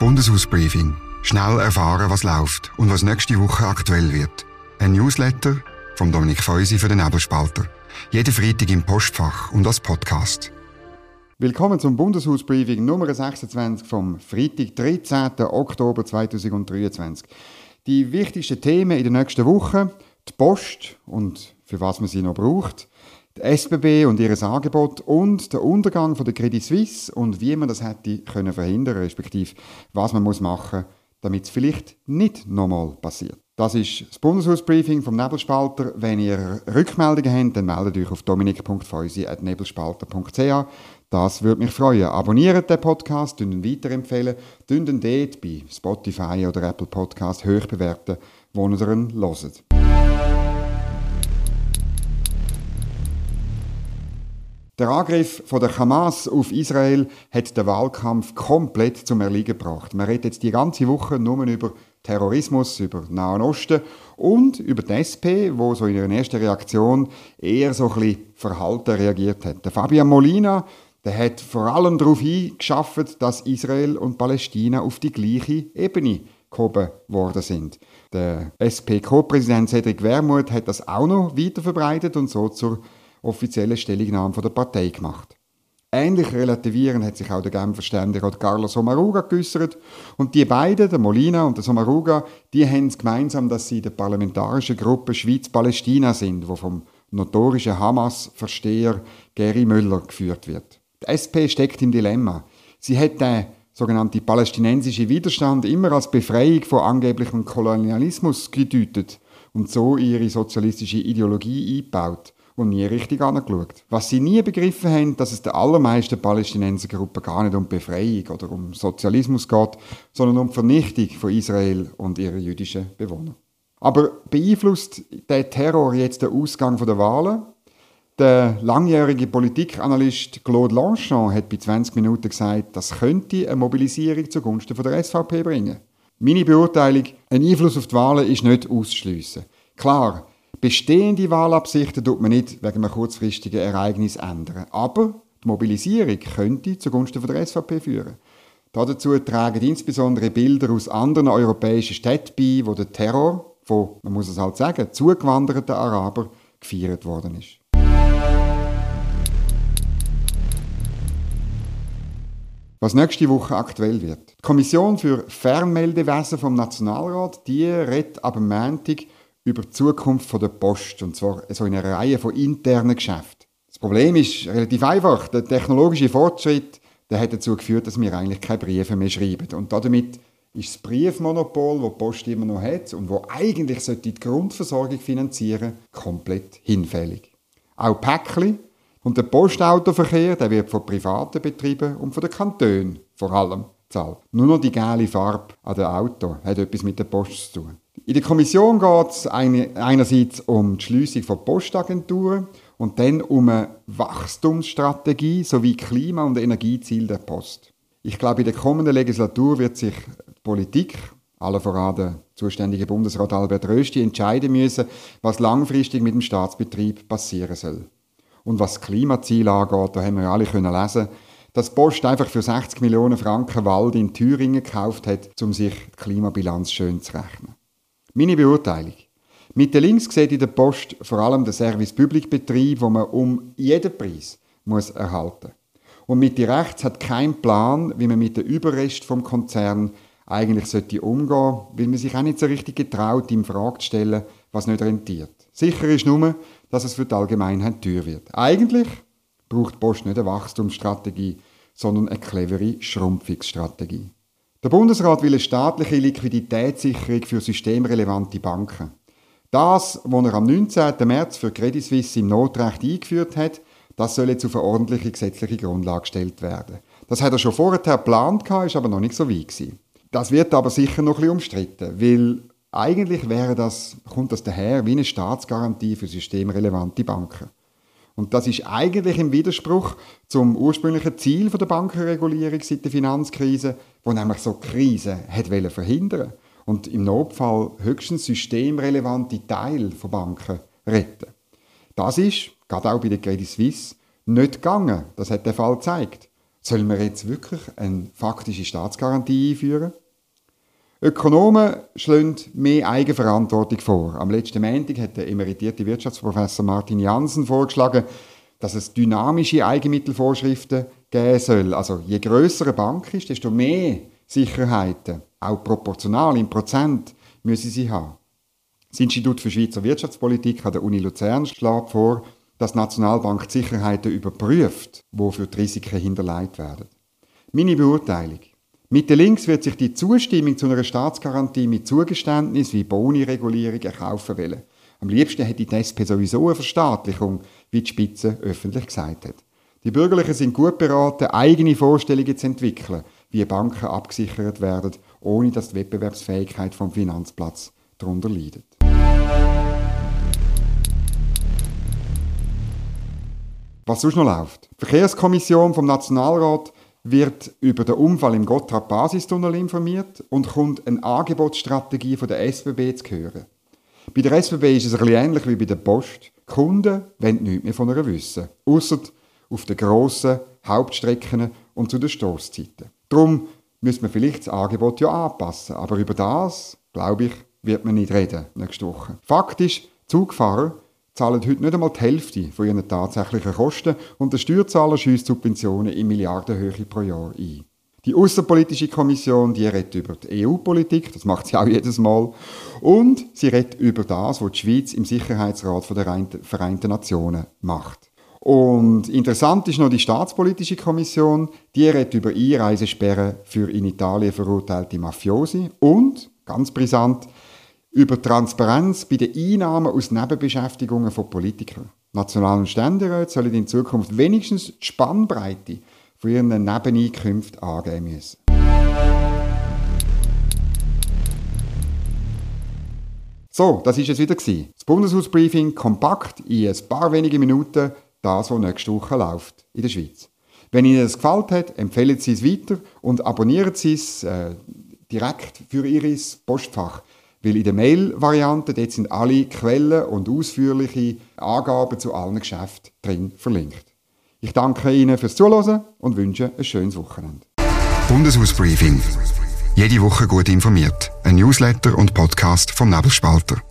Bundeshausbriefing. Schnell erfahren, was läuft und was nächste Woche aktuell wird. Ein Newsletter von Dominik Feusi für den Nebelspalter. Jeden Freitag im Postfach und als Podcast. Willkommen zum Bundeshausbriefing Nummer 26 vom Freitag, 13. Oktober 2023. Die wichtigsten Themen in der nächsten Woche, die Post und für was man sie noch braucht, die SBB und ihr Angebot und der Untergang von der Credit Suisse und wie man das hätte können verhindern, respektive was man muss machen, damit es vielleicht nicht nochmal passiert. Das ist das Bundeshausbriefing vom Nebelspalter. Wenn ihr Rückmeldungen habt, dann meldet euch auf dominik.feusi.nebelspalter.ch. Das würde mich freuen. Abonniert den Podcast, ihn weiterempfehlen, ihn dort bei Spotify oder Apple Podcast hoch bewerten, wo ihr ihn hört. Der Angriff von der Hamas auf Israel hat den Wahlkampf komplett zum Erliegen gebracht. Man redet jetzt die ganze Woche nur über Terrorismus, über Nahen Osten und über die SP, wo so in ihrer ersten Reaktion eher so ein bisschen verhalten reagiert hat. Der Fabian Molina, der hat vor allem darauf hingeschafft, dass Israel und Palästina auf die gleiche Ebene gehoben worden sind. Der SP-Co-Präsident Cedric Wermuth hat das auch noch weiter verbreitet und so zur offizielle Stellungnahme von der Partei gemacht. Ähnlich relativierend hat sich auch der Genfer Ständerat Carlos Somaruga geäußert. Und die beiden, der Molina und der Somaruga, die haben es gemeinsam, dass sie der parlamentarischen Gruppe Schweiz-Palästina sind, wo vom notorischen Hamas-Versteher Gary Müller geführt wird. Die SP steckt im Dilemma. Sie hat den sogenannten palästinensischen Widerstand immer als Befreiung von angeblichem Kolonialismus gedeutet und so ihre sozialistische Ideologie eingebaut und nie richtig angeschaut. Was sie nie begriffen haben, dass es den allermeisten Palästinensergruppen gar nicht um Befreiung oder um Sozialismus geht, sondern um die Vernichtung von Israel und ihrer jüdischen Bewohner. Aber beeinflusst der Terror jetzt den Ausgang der Wahlen? Der langjährige Politikanalyst Claude Lanchon hat bei 20 Minuten gesagt, das könnte eine Mobilisierung zugunsten der SVP bringen. Meine Beurteilung, ein Einfluss auf die Wahlen ist nicht auszuschliessen. Klar, Bestehende Wahlabsichten tut man nicht wegen einem kurzfristigen Ereignis ändern. Aber die Mobilisierung könnte zugunsten der SVP führen. Dazu tragen insbesondere Bilder aus anderen europäischen Städten bei, wo der Terror von, man muss es halt sagen, zugewanderten Araber gefeiert worden ist. Was nächste Woche aktuell wird. Die Kommission für Fernmeldewesen vom Nationalrat, die redet ab Montag über die Zukunft der Post, und zwar so in einer Reihe von internen Geschäften. Das Problem ist relativ einfach. Der technologische Fortschritt der hat dazu geführt, dass wir eigentlich keine Briefe mehr schreiben. Und damit ist das Briefmonopol, das die Post immer noch hat und wo eigentlich die Grundversorgung finanzieren komplett hinfällig. Auch Päckchen und der Postautoverkehr der wird von Privaten betrieben und von den Kantonen vor allem zahlt. Nur noch die gelbe Farbe an den Auto hat etwas mit der Post zu tun. In der Kommission geht es einerseits um die Schliessung von Postagenturen und dann um eine Wachstumsstrategie sowie Klima- und Energieziele der Post. Ich glaube, in der kommenden Legislatur wird sich die Politik, alle voran der zuständige Bundesrat Albert Rösti, entscheiden müssen, was langfristig mit dem Staatsbetrieb passieren soll. Und was das Klimaziel angeht, da haben wir ja alle können lesen, dass Post einfach für 60 Millionen Franken Wald in Thüringen gekauft hat, um sich die Klimabilanz schön zu rechnen. Meine Beurteilung. Mit der Links sieht in der Post vor allem den Service Public Betrieb, wo man um jeden Preis muss erhalten. Und mit der Rechts hat kein Plan, wie man mit dem Überrest vom Konzern eigentlich sollte umgehen, weil man sich auch nicht so richtig getraut, ihm Frage zu stellen, was nicht rentiert. Sicher ist nur, dass es für die Allgemeinheit teuer wird. Eigentlich braucht die Post nicht eine Wachstumsstrategie, sondern eine clevere Schrumpfungsstrategie. Der Bundesrat will eine staatliche Liquiditätssicherung für systemrelevante Banken. Das, was er am 19. März für Credit Suisse im Notrecht eingeführt hat, das soll jetzt auf eine ordentliche gesetzliche Grundlage gestellt werden. Das hat er schon vorher geplant, ist aber noch nicht so weit gewesen. Das wird aber sicher noch ein bisschen umstritten, weil eigentlich wäre das, kommt das daher wie eine Staatsgarantie für systemrelevante Banken. Und das ist eigentlich im Widerspruch zum ursprünglichen Ziel der Bankenregulierung seit der Finanzkrise, wo nämlich so Krisen hat verhindern und im Notfall höchstens systemrelevante Teile von Banken retten. Das ist, gerade auch bei der Credit Suisse, nicht gegangen. Das hat der Fall gezeigt. Sollen wir jetzt wirklich eine faktische Staatsgarantie einführen? Ökonomen schlagen mehr Eigenverantwortung vor. Am letzten Montag hat der emeritierte Wirtschaftsprofessor Martin Janssen vorgeschlagen, dass es dynamische Eigenmittelvorschriften geben soll. Also je grösser eine Bank ist, desto mehr Sicherheiten, auch proportional im Prozent, müssen sie haben. Das Institut für Schweizer Wirtschaftspolitik an der Uni Luzern schlägt vor, dass die Nationalbank die Sicherheiten überprüft, wofür die Risiken hinterlegt werden. Meine Beurteilung. Mit der Links wird sich die Zustimmung zu einer Staatsgarantie mit Zugeständnis wie Boni-Regulierung erkaufen wollen. Am liebsten hätte die SP sowieso eine Verstaatlichung, wie die Spitze öffentlich gesagt hat. Die Bürgerlichen sind gut beraten, eigene Vorstellungen zu entwickeln, wie Banken abgesichert werden, ohne dass die Wettbewerbsfähigkeit vom Finanzplatz darunter leidet. Was sonst noch läuft? Die Verkehrskommission vom Nationalrat wird über den Unfall im Gotthard-Basistunnel informiert und kommt eine Angebotsstrategie von der SBB zu hören. Bei der SBB ist es ein ähnlich wie bei der Post. Die Kunden wollen nichts mehr von ihr wissen, außer auf den grossen Hauptstrecken und zu den Stoßzeiten. Darum müssen wir vielleicht das Angebot ja anpassen, aber über das, glaube ich, wird man nicht reden nächste Woche. Faktisch, Zugfahrer zahlen heute nicht einmal die Hälfte von ihren tatsächlichen Kosten und der Steuerzahler schießt Subventionen in Milliardenhöhe pro Jahr ein. Die Außenpolitische Kommission, die redet über die EU-Politik, das macht sie auch jedes Mal, und sie redet über das, was die Schweiz im Sicherheitsrat der Vereinten Nationen macht. Und interessant ist noch die Staatspolitische Kommission, die redet über Einreisesperren für in Italien verurteilte Mafiosi und, ganz brisant, über Transparenz bei den Einnahmen aus Nebenbeschäftigungen von Politikern. National- und Ständeräte sollen in Zukunft wenigstens die Spannbreite von ihren Nebeneinkünften angeben müssen. So, das ist es wieder Das Bundeshausbriefing kompakt in ein paar wenige Minuten, das, was nächste Woche läuft in der Schweiz. Wenn Ihnen das gefällt hat, empfehlen Sie es weiter und abonnieren Sie es äh, direkt für Ihr Postfach. Weil in der Mail-Variante, dort sind alle Quellen und ausführliche Angaben zu allen Geschäften drin verlinkt. Ich danke Ihnen fürs Zuhören und wünsche ein schönes Wochenende. Bundeshausbriefing. Jede Woche gut informiert. Ein Newsletter und Podcast vom Nebelspalter.